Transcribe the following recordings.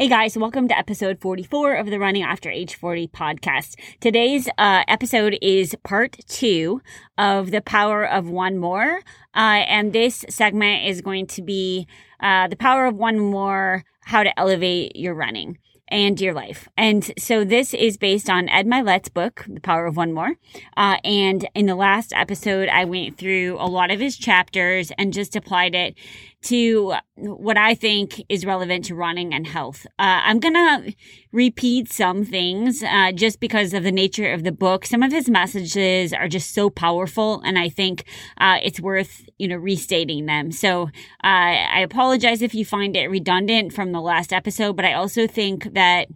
Hey guys, welcome to episode 44 of the Running After Age 40 podcast. Today's uh, episode is part two of The Power of One More. Uh, and this segment is going to be uh, The Power of One More How to Elevate Your Running and your life. And so this is based on Ed Mylett's book, The Power of One More. Uh, and in the last episode, I went through a lot of his chapters and just applied it to what I think is relevant to running and health. Uh, I'm going to repeat some things uh, just because of the nature of the book. Some of his messages are just so powerful, and I think uh, it's worth you know restating them. So uh, I apologize if you find it redundant from the last episode, but I also think that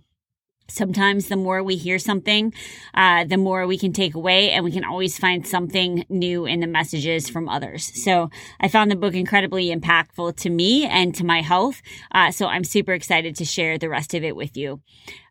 Sometimes the more we hear something, uh, the more we can take away, and we can always find something new in the messages from others. So I found the book incredibly impactful to me and to my health. Uh, so I'm super excited to share the rest of it with you.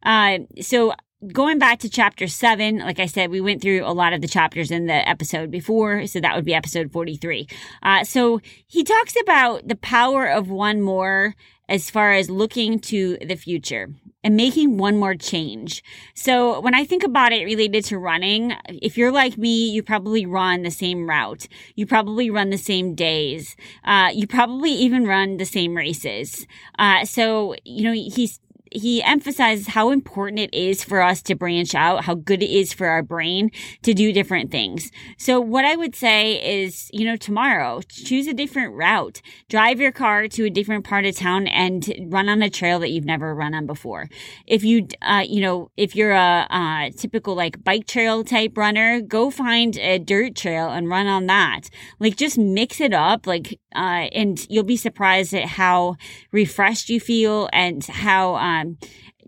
Uh, so going back to chapter seven, like I said, we went through a lot of the chapters in the episode before, so that would be episode 43. Uh, so he talks about the power of one more as far as looking to the future and making one more change. So when I think about it related to running, if you're like me, you probably run the same route. You probably run the same days. Uh, you probably even run the same races. Uh, so, you know, he's he emphasizes how important it is for us to branch out, how good it is for our brain to do different things. So what I would say is, you know, tomorrow, choose a different route. Drive your car to a different part of town and run on a trail that you've never run on before. If you, uh, you know, if you're a, a typical like bike trail type runner, go find a dirt trail and run on that. Like just mix it up, like, uh, and you'll be surprised at how refreshed you feel and how, um, um,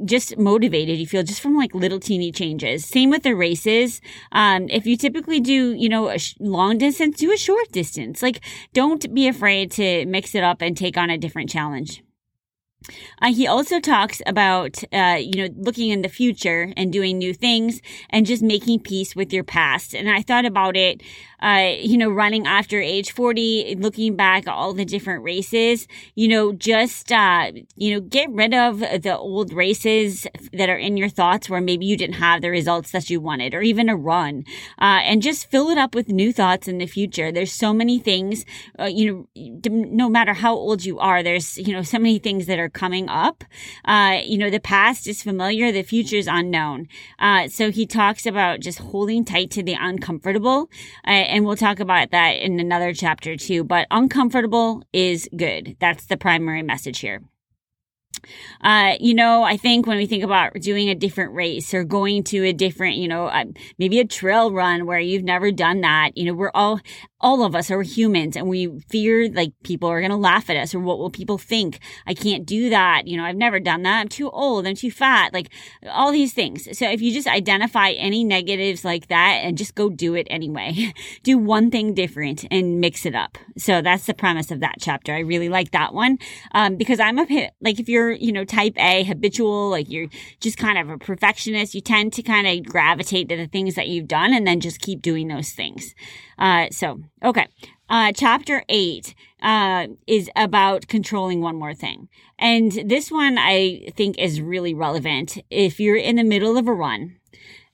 just motivated you feel just from like little teeny changes. Same with the races. Um, if you typically do, you know, a sh- long distance, do a short distance. Like, don't be afraid to mix it up and take on a different challenge. Uh, he also talks about, uh, you know, looking in the future and doing new things and just making peace with your past. And I thought about it uh, you know, running after age 40, looking back at all the different races, you know, just, uh, you know, get rid of the old races that are in your thoughts where maybe you didn't have the results that you wanted or even a run, uh, and just fill it up with new thoughts in the future. There's so many things, uh, you know, no matter how old you are, there's, you know, so many things that are coming up. Uh, you know, the past is familiar, the future is unknown. Uh, so he talks about just holding tight to the uncomfortable and we'll talk about that in another chapter too. But uncomfortable is good. That's the primary message here. Uh, you know, I think when we think about doing a different race or going to a different, you know, uh, maybe a trail run where you've never done that, you know, we're all all of us are humans and we fear like people are going to laugh at us or what will people think? I can't do that. You know, I've never done that. I'm too old. I'm too fat. Like all these things. So if you just identify any negatives like that and just go do it anyway, do one thing different and mix it up. So that's the premise of that chapter. I really like that one. Um, because I'm a, like if you're, you know, type A habitual, like you're just kind of a perfectionist, you tend to kind of gravitate to the things that you've done and then just keep doing those things. Uh, so, okay. Uh, chapter eight, uh, is about controlling one more thing. And this one I think is really relevant. If you're in the middle of a run,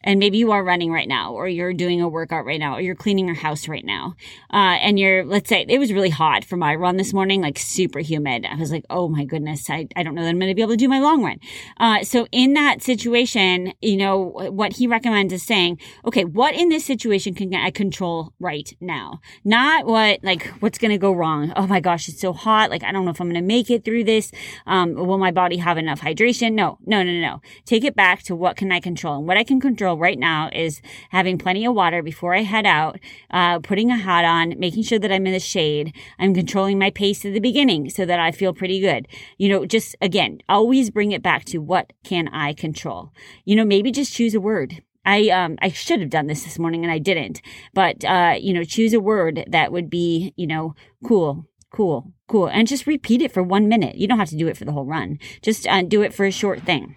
and maybe you are running right now or you're doing a workout right now or you're cleaning your house right now uh, and you're let's say it was really hot for my run this morning like super humid. I was like oh my goodness i, I don't know that i'm going to be able to do my long run. Uh, so in that situation you know what he recommends is saying okay what in this situation can i control right now? Not what like what's going to go wrong. Oh my gosh it's so hot. Like i don't know if i'm going to make it through this. Um, will my body have enough hydration? No no no no. Take it back to what can i control. And what i can control right now is having plenty of water before I head out, uh, putting a hat on, making sure that I'm in the shade. I'm controlling my pace at the beginning so that I feel pretty good. You know, just again, always bring it back to what can I control? You know, maybe just choose a word. I um I should have done this this morning and I didn't. But uh you know, choose a word that would be, you know, cool, cool, cool and just repeat it for 1 minute. You don't have to do it for the whole run. Just uh, do it for a short thing.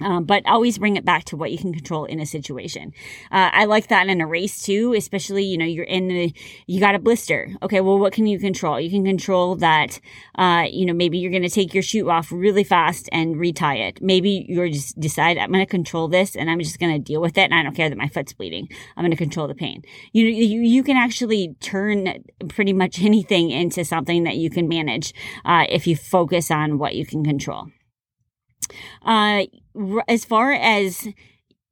Um, but always bring it back to what you can control in a situation. Uh, I like that in a race too, especially, you know, you're in the, you got a blister. Okay. Well, what can you control? You can control that, uh, you know, maybe you're going to take your shoe off really fast and retie it. Maybe you're just decide, I'm going to control this and I'm just going to deal with it. And I don't care that my foot's bleeding. I'm going to control the pain. You know, you, you can actually turn pretty much anything into something that you can manage, uh, if you focus on what you can control. Uh, as far as,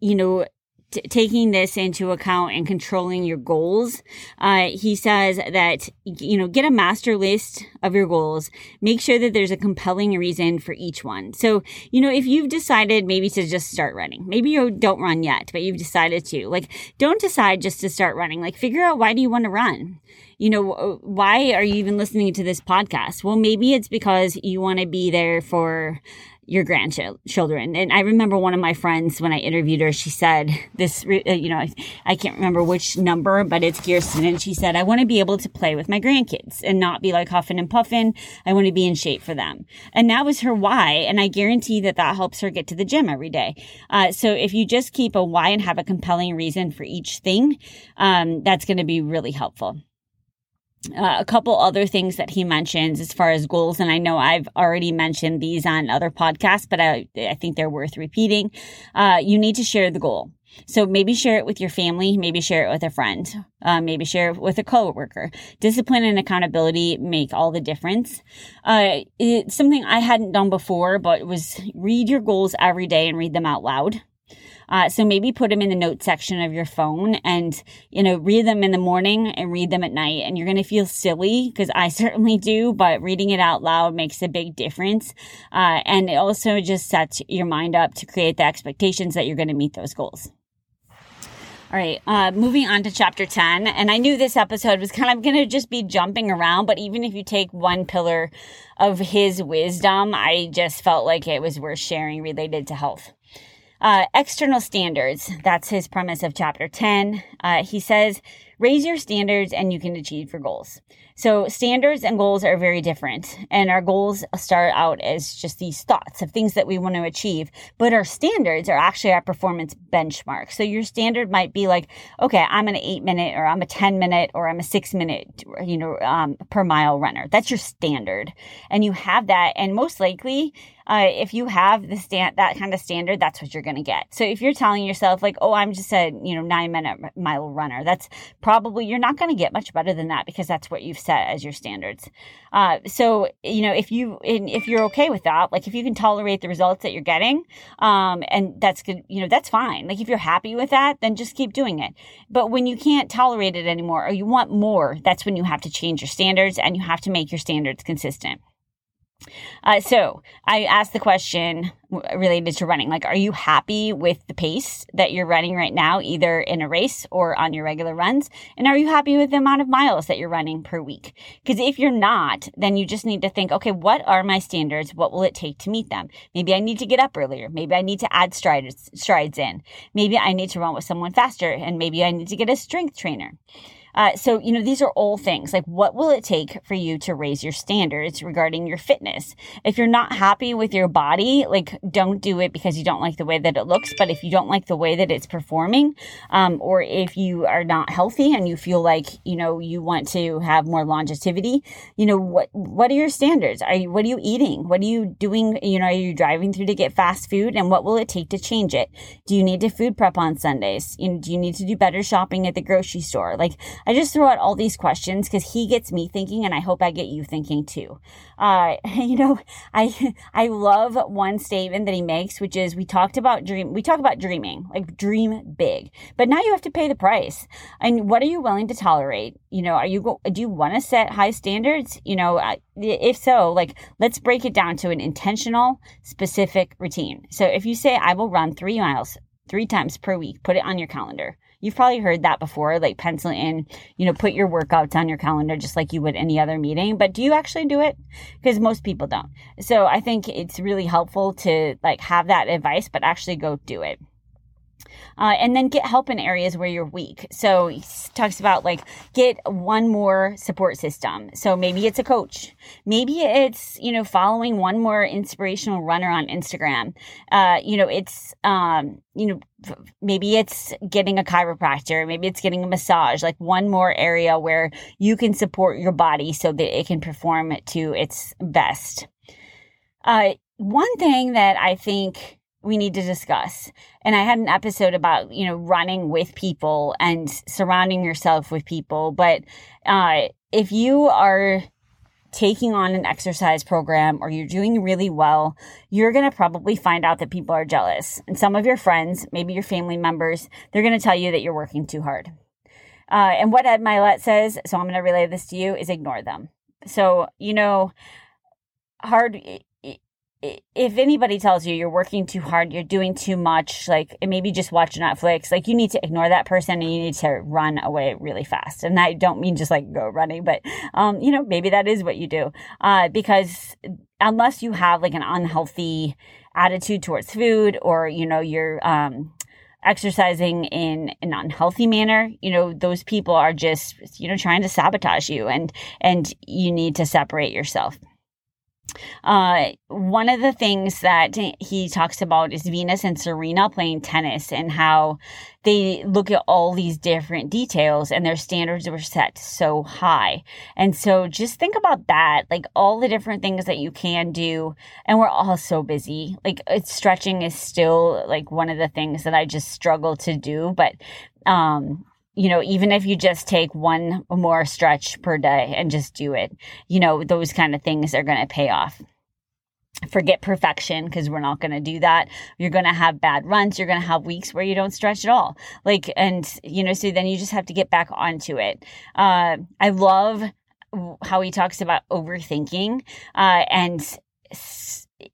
you know, T- taking this into account and controlling your goals, uh, he says that, you know, get a master list of your goals. Make sure that there's a compelling reason for each one. So, you know, if you've decided maybe to just start running, maybe you don't run yet, but you've decided to, like, don't decide just to start running. Like, figure out why do you want to run? You know, why are you even listening to this podcast? Well, maybe it's because you want to be there for, your grandchildren. And I remember one of my friends when I interviewed her, she said this, uh, you know, I can't remember which number, but it's Kirsten. And she said, I want to be able to play with my grandkids and not be like huffing and puffing. I want to be in shape for them. And that was her why. And I guarantee that that helps her get to the gym every day. Uh, so if you just keep a why and have a compelling reason for each thing, um, that's going to be really helpful. Uh, a couple other things that he mentions as far as goals, and I know I've already mentioned these on other podcasts, but I, I think they're worth repeating. Uh, you need to share the goal. So maybe share it with your family, maybe share it with a friend, uh, maybe share it with a coworker. Discipline and accountability make all the difference. Uh, it's something I hadn't done before, but was read your goals every day and read them out loud. Uh, so maybe put them in the notes section of your phone and, you know, read them in the morning and read them at night. And you're going to feel silly because I certainly do, but reading it out loud makes a big difference. Uh, and it also just sets your mind up to create the expectations that you're going to meet those goals. All right, uh, moving on to chapter 10. And I knew this episode was kind of going to just be jumping around, but even if you take one pillar of his wisdom, I just felt like it was worth sharing related to health. Uh, external standards. That's his premise of chapter 10. Uh, he says, raise your standards and you can achieve your goals. So standards and goals are very different. And our goals start out as just these thoughts of things that we want to achieve. But our standards are actually our performance benchmark. So your standard might be like, okay, I'm an eight minute or I'm a 10 minute or I'm a six minute, you know, um, per mile runner. That's your standard. And you have that. And most likely, uh, if you have the stand that kind of standard, that's what you're going to get. So if you're telling yourself like, oh, I'm just a you know nine minute mile runner, that's probably you're not going to get much better than that because that's what you've set as your standards. Uh, so you know if you if you're okay with that, like if you can tolerate the results that you're getting, um, and that's good, you know that's fine. Like if you're happy with that, then just keep doing it. But when you can't tolerate it anymore or you want more, that's when you have to change your standards and you have to make your standards consistent. Uh, so I asked the question related to running. Like, are you happy with the pace that you're running right now, either in a race or on your regular runs? And are you happy with the amount of miles that you're running per week? Because if you're not, then you just need to think, okay, what are my standards? What will it take to meet them? Maybe I need to get up earlier. Maybe I need to add strides, strides in. Maybe I need to run with someone faster and maybe I need to get a strength trainer. Uh, so, you know, these are all things like what will it take for you to raise your standards regarding your fitness? If you're not happy with your body, like don't do it because you don't like the way that it looks. But if you don't like the way that it's performing, um, or if you are not healthy and you feel like, you know, you want to have more longevity, you know, what, what are your standards? Are you, what are you eating? What are you doing? You know, are you driving through to get fast food and what will it take to change it? Do you need to food prep on Sundays? You know, do you need to do better shopping at the grocery store? Like, I just throw out all these questions because he gets me thinking, and I hope I get you thinking too. Uh, you know, I I love one statement that he makes, which is we talked about dream, we talk about dreaming, like dream big, but now you have to pay the price. And what are you willing to tolerate? You know, are you go, do you want to set high standards? You know, if so, like let's break it down to an intentional, specific routine. So if you say I will run three miles three times per week, put it on your calendar. You've probably heard that before, like pencil in, you know, put your workouts on your calendar just like you would any other meeting. But do you actually do it? Because most people don't. So I think it's really helpful to like have that advice, but actually go do it. Uh, and then get help in areas where you're weak. So he talks about like get one more support system. So maybe it's a coach. Maybe it's, you know, following one more inspirational runner on Instagram. Uh, you know, it's, um, you know, maybe it's getting a chiropractor, maybe it's getting a massage, like one more area where you can support your body so that it can perform to its best. Uh, one thing that I think we need to discuss. And I had an episode about, you know, running with people and surrounding yourself with people. But uh, if you are taking on an exercise program or you're doing really well, you're going to probably find out that people are jealous. And some of your friends, maybe your family members, they're going to tell you that you're working too hard. Uh, and what Ed Mylett says, so I'm going to relay this to you, is ignore them. So, you know, hard if anybody tells you you're working too hard, you're doing too much, like maybe just watch Netflix, like you need to ignore that person and you need to run away really fast. And I don't mean just like go running, but, um, you know, maybe that is what you do. Uh, because unless you have like an unhealthy attitude towards food or, you know, you're, um, exercising in an unhealthy manner you know those people are just you know trying to sabotage you and and you need to separate yourself uh, one of the things that he talks about is Venus and Serena playing tennis and how they look at all these different details and their standards were set so high. And so just think about that, like all the different things that you can do. And we're all so busy. Like it's stretching is still like one of the things that I just struggle to do, but um you know, even if you just take one more stretch per day and just do it, you know, those kind of things are going to pay off. Forget perfection because we're not going to do that. You're going to have bad runs. You're going to have weeks where you don't stretch at all. Like, and, you know, so then you just have to get back onto it. Uh, I love how he talks about overthinking uh, and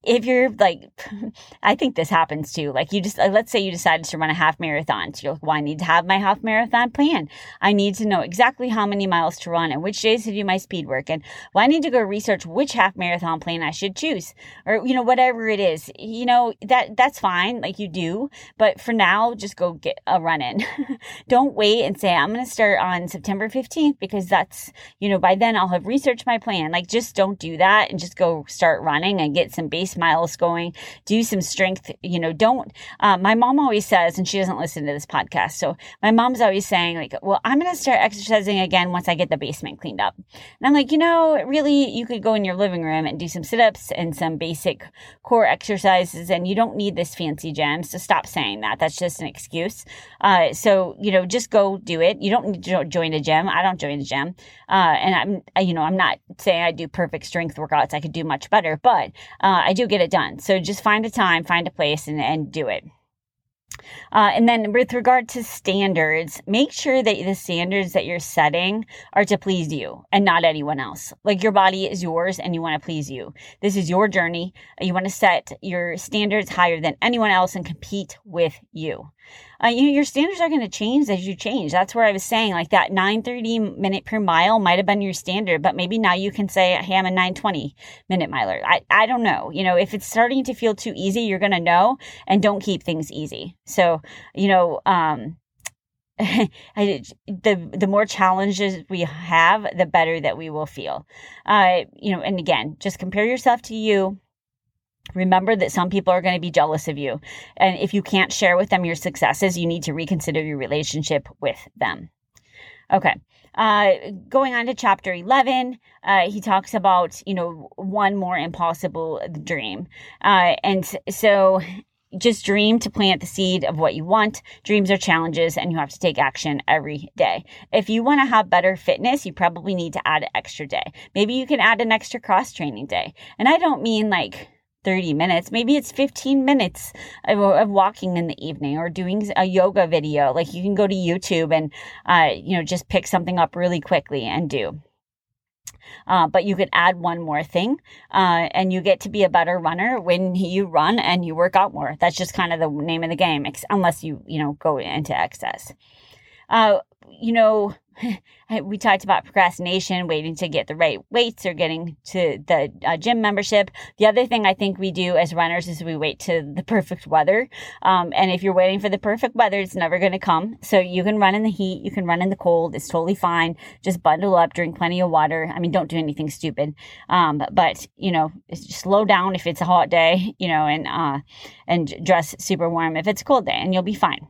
if you're like, I think this happens too. Like you just, uh, let's say you decided to run a half marathon. So you're like, well, I need to have my half marathon plan. I need to know exactly how many miles to run and which days to do my speed work. And well, I need to go research which half marathon plan I should choose or, you know, whatever it is, you know, that, that's fine. Like you do. But for now, just go get a run in. Don't wait and say, I'm going to start on September 15th because that's, you know, by then I'll have researched my plan. Like just don't do that and just go start running and get some base miles going, do some strength. You know, don't, uh, my mom always says, and she doesn't listen to this podcast. So my mom's always saying like, well, I'm going to start exercising again once I get the basement cleaned up. And I'm like, you know, really, you could go in your living room and do some sit ups and some basic core exercises and you don't need this fancy gym. So stop saying that. That's just an excuse. Uh, so, you know, just go do it. You don't need to join a gym. I don't join a gym. Uh, and I'm, you know, I'm not saying I do perfect strength workouts. I could do much better, but, uh, I do get it done. So just find a time, find a place and, and do it. Uh, and then with regard to standards, make sure that the standards that you're setting are to please you and not anyone else. Like your body is yours and you want to please you. This is your journey. You want to set your standards higher than anyone else and compete with you uh, you know, your standards are going to change as you change. That's where I was saying like that 930 minute per mile might have been your standard, but maybe now you can say, Hey, I'm a 920 minute miler. I, I don't know. You know, if it's starting to feel too easy, you're going to know and don't keep things easy. So, you know, um, the the more challenges we have, the better that we will feel. Uh, you know, and again, just compare yourself to you. Remember that some people are going to be jealous of you. And if you can't share with them your successes, you need to reconsider your relationship with them. Okay. Uh, going on to chapter 11, uh, he talks about, you know, one more impossible dream. Uh, and so just dream to plant the seed of what you want. Dreams are challenges and you have to take action every day. If you want to have better fitness, you probably need to add an extra day. Maybe you can add an extra cross training day. And I don't mean like 30 minutes. Maybe it's 15 minutes of, of, walking in the evening or doing a yoga video. Like you can go to YouTube and, uh, you know, just pick something up really quickly and do. Uh, but you could add one more thing, uh, and you get to be a better runner when you run and you work out more. That's just kind of the name of the game, unless you, you know, go into excess. Uh, you know, we talked about procrastination, waiting to get the right weights or getting to the uh, gym membership. The other thing I think we do as runners is we wait to the perfect weather. Um, and if you're waiting for the perfect weather, it's never going to come. So you can run in the heat, you can run in the cold. It's totally fine. Just bundle up, drink plenty of water. I mean, don't do anything stupid. Um, but you know, slow down if it's a hot day, you know, and uh, and dress super warm if it's a cold day, and you'll be fine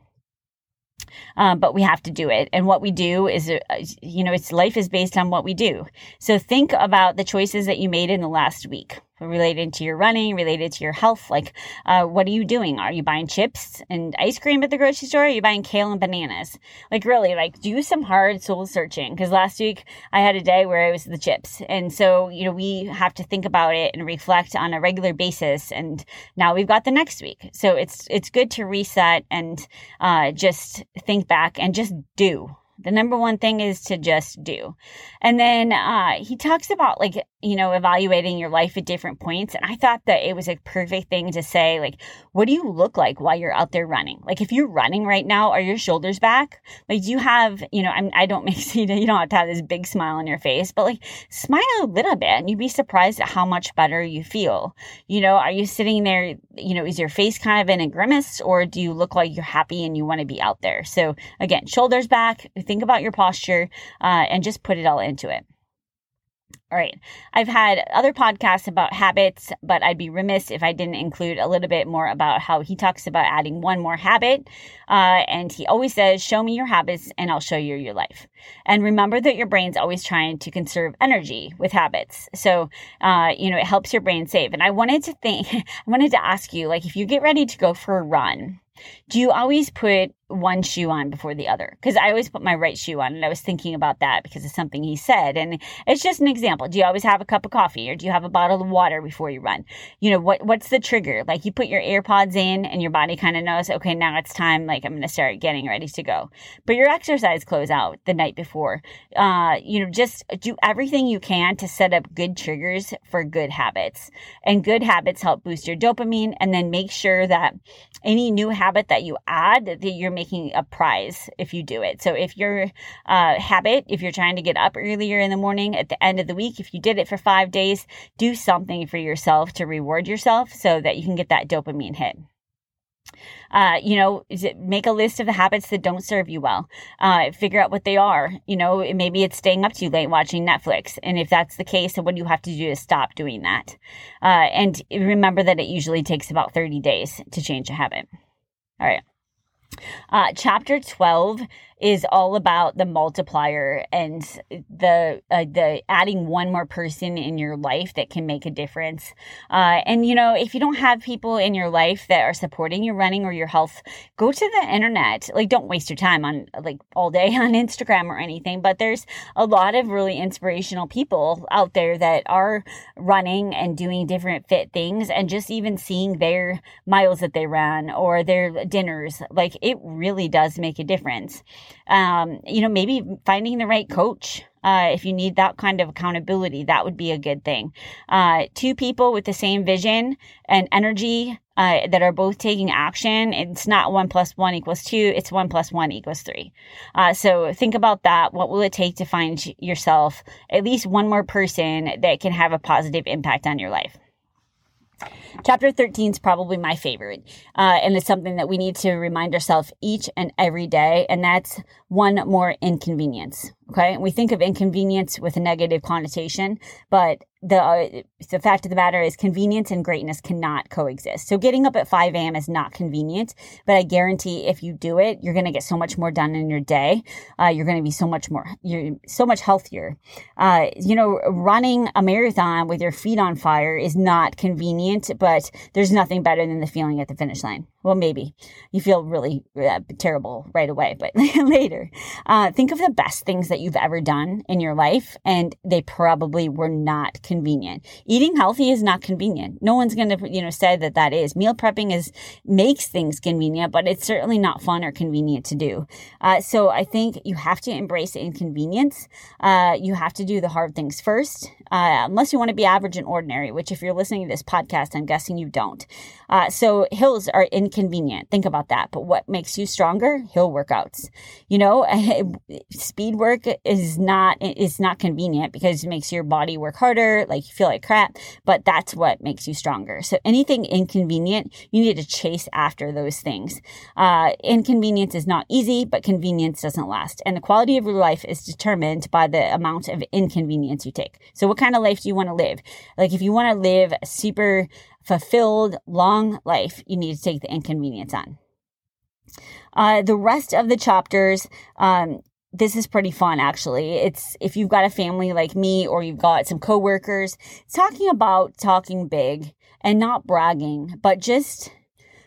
um, but we have to do it. And what we do is, uh, you know, it's life is based on what we do. So think about the choices that you made in the last week related to your running, related to your health. Like, uh, what are you doing? Are you buying chips and ice cream at the grocery store? are you buying kale and bananas? Like, really, like, do some hard soul searching. Because last week I had a day where it was the chips. And so, you know, we have to think about it and reflect on a regular basis. And now we've got the next week. So it's, it's good to reset and, uh, just think back and just do the number one thing is to just do. And then uh, he talks about like, you know, evaluating your life at different points. And I thought that it was a perfect thing to say, like, what do you look like while you're out there running? Like, if you're running right now, are your shoulders back? Like, do you have, you know, I'm, I don't make you don't have to have this big smile on your face, but like, smile a little bit and you'd be surprised at how much better you feel. You know, are you sitting there, you know, is your face kind of in a grimace or do you look like you're happy and you want to be out there? So, again, shoulders back think about your posture uh, and just put it all into it. All right. I've had other podcasts about habits, but I'd be remiss if I didn't include a little bit more about how he talks about adding one more habit. Uh, and he always says, Show me your habits and I'll show you your life. And remember that your brain's always trying to conserve energy with habits. So, uh, you know, it helps your brain save. And I wanted to think, I wanted to ask you, like, if you get ready to go for a run, do you always put one shoe on before the other because I always put my right shoe on and I was thinking about that because of something he said and it's just an example. Do you always have a cup of coffee or do you have a bottle of water before you run? You know, what what's the trigger? Like you put your AirPods in and your body kind of knows, okay, now it's time like I'm going to start getting ready to go. But your exercise clothes out the night before. Uh, you know, just do everything you can to set up good triggers for good habits. And good habits help boost your dopamine and then make sure that any new habit that you add that you're making a prize if you do it. So if your uh, habit, if you're trying to get up earlier in the morning at the end of the week, if you did it for five days, do something for yourself to reward yourself so that you can get that dopamine hit. Uh, you know, make a list of the habits that don't serve you well. Uh, figure out what they are. You know, maybe it's staying up too late watching Netflix. And if that's the case, then what do you have to do to stop doing that? Uh, and remember that it usually takes about 30 days to change a habit. All right. Uh, chapter 12 is all about the multiplier and the uh, the adding one more person in your life that can make a difference. Uh, and you know, if you don't have people in your life that are supporting your running or your health, go to the internet. Like, don't waste your time on like all day on Instagram or anything. But there's a lot of really inspirational people out there that are running and doing different fit things, and just even seeing their miles that they ran or their dinners, like it really does make a difference um, you know, maybe finding the right coach. Uh, if you need that kind of accountability, that would be a good thing. Uh, two people with the same vision and energy uh, that are both taking action. It's not one plus one equals two. It's one plus one equals three. Uh, so think about that. What will it take to find yourself at least one more person that can have a positive impact on your life? Chapter 13 is probably my favorite, uh, and it's something that we need to remind ourselves each and every day, and that's one more inconvenience. Okay, we think of inconvenience with a negative connotation, but the uh, the fact of the matter is convenience and greatness cannot coexist. So getting up at 5 a.m. is not convenient, but I guarantee if you do it, you're going to get so much more done in your day. Uh, you're going to be so much more, you're so much healthier. Uh, you know, running a marathon with your feet on fire is not convenient, but there's nothing better than the feeling at the finish line. Well, maybe you feel really uh, terrible right away, but later, uh, think of the best things that you've ever done in your life, and they probably were not convenient. Eating healthy is not convenient. No one's going to, you know, say that that is. Meal prepping is makes things convenient, but it's certainly not fun or convenient to do. Uh, so I think you have to embrace inconvenience. Uh, you have to do the hard things first, uh, unless you want to be average and ordinary. Which, if you're listening to this podcast, I'm guessing you don't. Uh, so hills are inconvenient. Think about that. But what makes you stronger? Hill workouts. You know, speed work is not is not convenient because it makes your body work harder, like you feel like crap. But that's what makes you stronger. So anything inconvenient, you need to chase after those things. Uh, inconvenience is not easy, but convenience doesn't last, and the quality of your life is determined by the amount of inconvenience you take. So what kind of life do you want to live? Like if you want to live super fulfilled, long life, you need to take the inconvenience on. Uh, the rest of the chapters, um, this is pretty fun actually. It's if you've got a family like me or you've got some coworkers, it's talking about talking big and not bragging, but just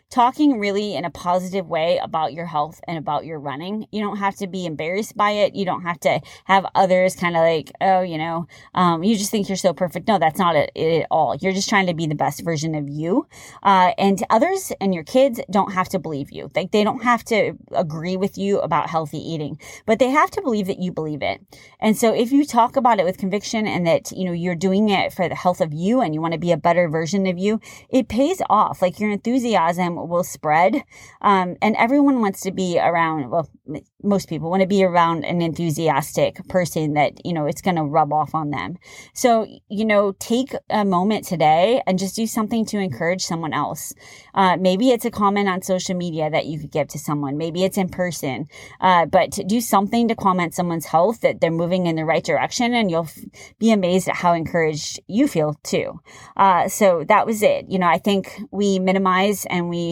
talking really in a positive way about your health and about your running. You don't have to be embarrassed by it. You don't have to have others kind of like, oh, you know, um, you just think you're so perfect. No, that's not it, it, at all. You're just trying to be the best version of you. Uh, and others and your kids don't have to believe you. Like they don't have to agree with you about healthy eating, but they have to believe that you believe it. And so if you talk about it with conviction and that, you know, you're doing it for the health of you and you want to be a better version of you, it pays off. Like your enthusiasm will spread. Um, and everyone wants to be around, well, most people want to be around an enthusiastic person that, you know, it's going to rub off on them. So, you know, take a moment today and just do something to encourage someone else. Uh, maybe it's a comment on social media that you could give to someone. Maybe it's in person. Uh, but do something to comment someone's health that they're moving in the right direction and you'll f- be amazed at how encouraged you feel too. Uh, so that was it. You know, I think we minimize and we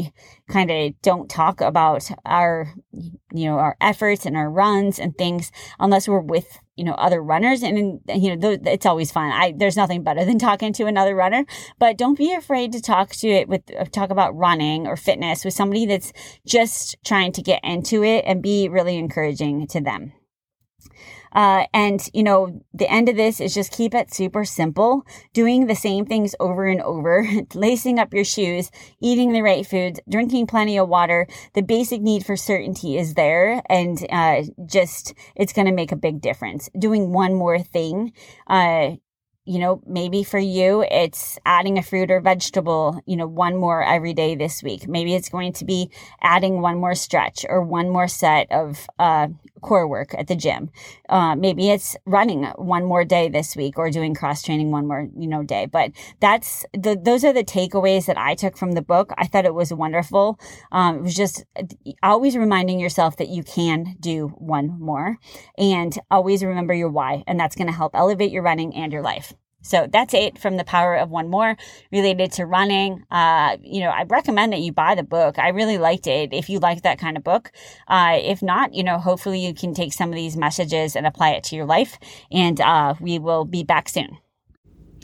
kind of don't talk about our, you know, our efforts and our runs and things unless we're with, you know, other runners. And, you know, it's always fun. I, there's nothing better than talking to another runner, but don't be afraid to talk to it with, uh, talk about running or fitness with somebody that's just trying to get into it and be really encouraging to them. Uh, and, you know, the end of this is just keep it super simple, doing the same things over and over, lacing up your shoes, eating the right foods, drinking plenty of water. The basic need for certainty is there. And, uh, just, it's going to make a big difference. Doing one more thing, uh, you know, maybe for you, it's adding a fruit or vegetable, you know, one more every day this week. Maybe it's going to be adding one more stretch or one more set of uh, core work at the gym. Uh, maybe it's running one more day this week or doing cross training one more, you know, day. But that's the, those are the takeaways that I took from the book. I thought it was wonderful. Um, it was just always reminding yourself that you can do one more and always remember your why. And that's going to help elevate your running and your life. So that's it from the power of one more related to running. Uh, you know, I recommend that you buy the book. I really liked it. If you like that kind of book, uh, if not, you know, hopefully you can take some of these messages and apply it to your life. And uh, we will be back soon.